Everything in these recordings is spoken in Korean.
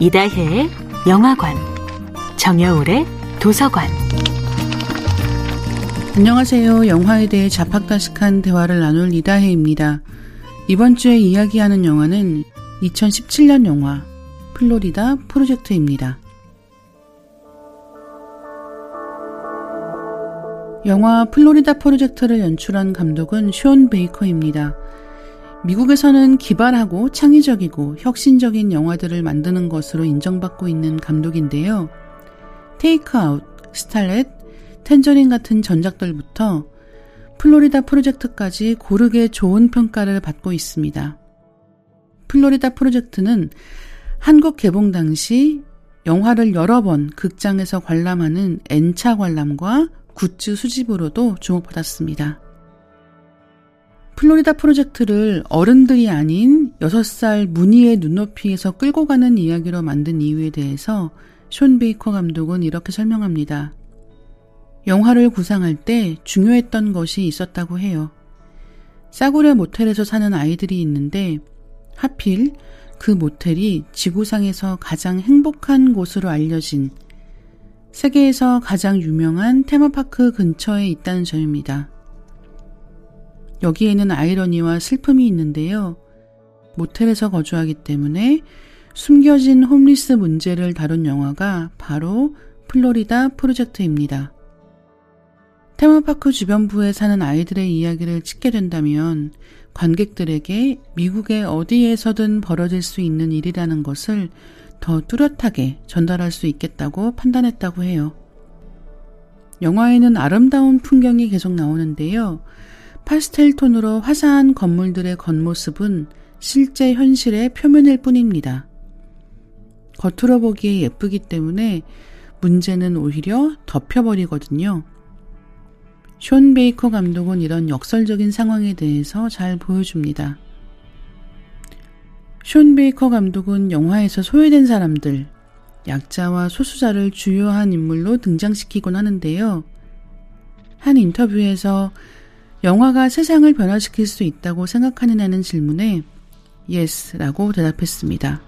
이다혜의 영화관, 정여울의 도서관. 안녕하세요. 영화에 대해 자팍다식한 대화를 나눌 이다혜입니다. 이번 주에 이야기하는 영화는 2017년 영화 플로리다 프로젝트입니다. 영화 플로리다 프로젝트를 연출한 감독은 쇼온 베이커입니다. 미국에서는 기발하고 창의적이고 혁신적인 영화들을 만드는 것으로 인정받고 있는 감독인데요. 테이크아웃, 스탈렛, 텐저린 같은 전작들부터 플로리다 프로젝트까지 고르게 좋은 평가를 받고 있습니다. 플로리다 프로젝트는 한국 개봉 당시 영화를 여러 번 극장에서 관람하는 N차 관람과 굿즈 수집으로도 주목받았습니다. 플로리다 프로젝트를 어른들이 아닌 6살 문희의 눈높이에서 끌고 가는 이야기로 만든 이유에 대해서 쇼 베이커 감독은 이렇게 설명합니다. 영화를 구상할 때 중요했던 것이 있었다고 해요. 싸구려 모텔에서 사는 아이들이 있는데 하필 그 모텔이 지구상에서 가장 행복한 곳으로 알려진 세계에서 가장 유명한 테마파크 근처에 있다는 점입니다. 여기에는 아이러니와 슬픔이 있는데요. 모텔에서 거주하기 때문에 숨겨진 홈리스 문제를 다룬 영화가 바로 플로리다 프로젝트입니다. 테마파크 주변부에 사는 아이들의 이야기를 찍게 된다면 관객들에게 미국의 어디에서든 벌어질 수 있는 일이라는 것을 더 뚜렷하게 전달할 수 있겠다고 판단했다고 해요. 영화에는 아름다운 풍경이 계속 나오는데요. 파스텔 톤으로 화사한 건물들의 겉모습은 실제 현실의 표면일 뿐입니다. 겉으로 보기에 예쁘기 때문에 문제는 오히려 덮여버리거든요. 쇼 베이커 감독은 이런 역설적인 상황에 대해서 잘 보여줍니다. 쇼 베이커 감독은 영화에서 소외된 사람들, 약자와 소수자를 주요한 인물로 등장시키곤 하는데요. 한 인터뷰에서 영화가 세상을 변화시킬 수 있다고 생각하는 애는 질문에 yes 라고 대답했습니다.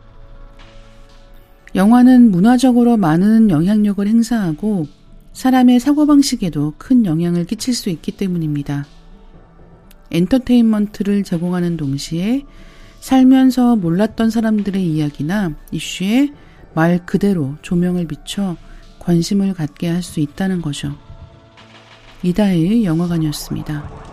영화는 문화적으로 많은 영향력을 행사하고 사람의 사고방식에도 큰 영향을 끼칠 수 있기 때문입니다. 엔터테인먼트를 제공하는 동시에 살면서 몰랐던 사람들의 이야기나 이슈에 말 그대로 조명을 비춰 관심을 갖게 할 수 있다는 거죠. 이다혜의 영화관이었습니다.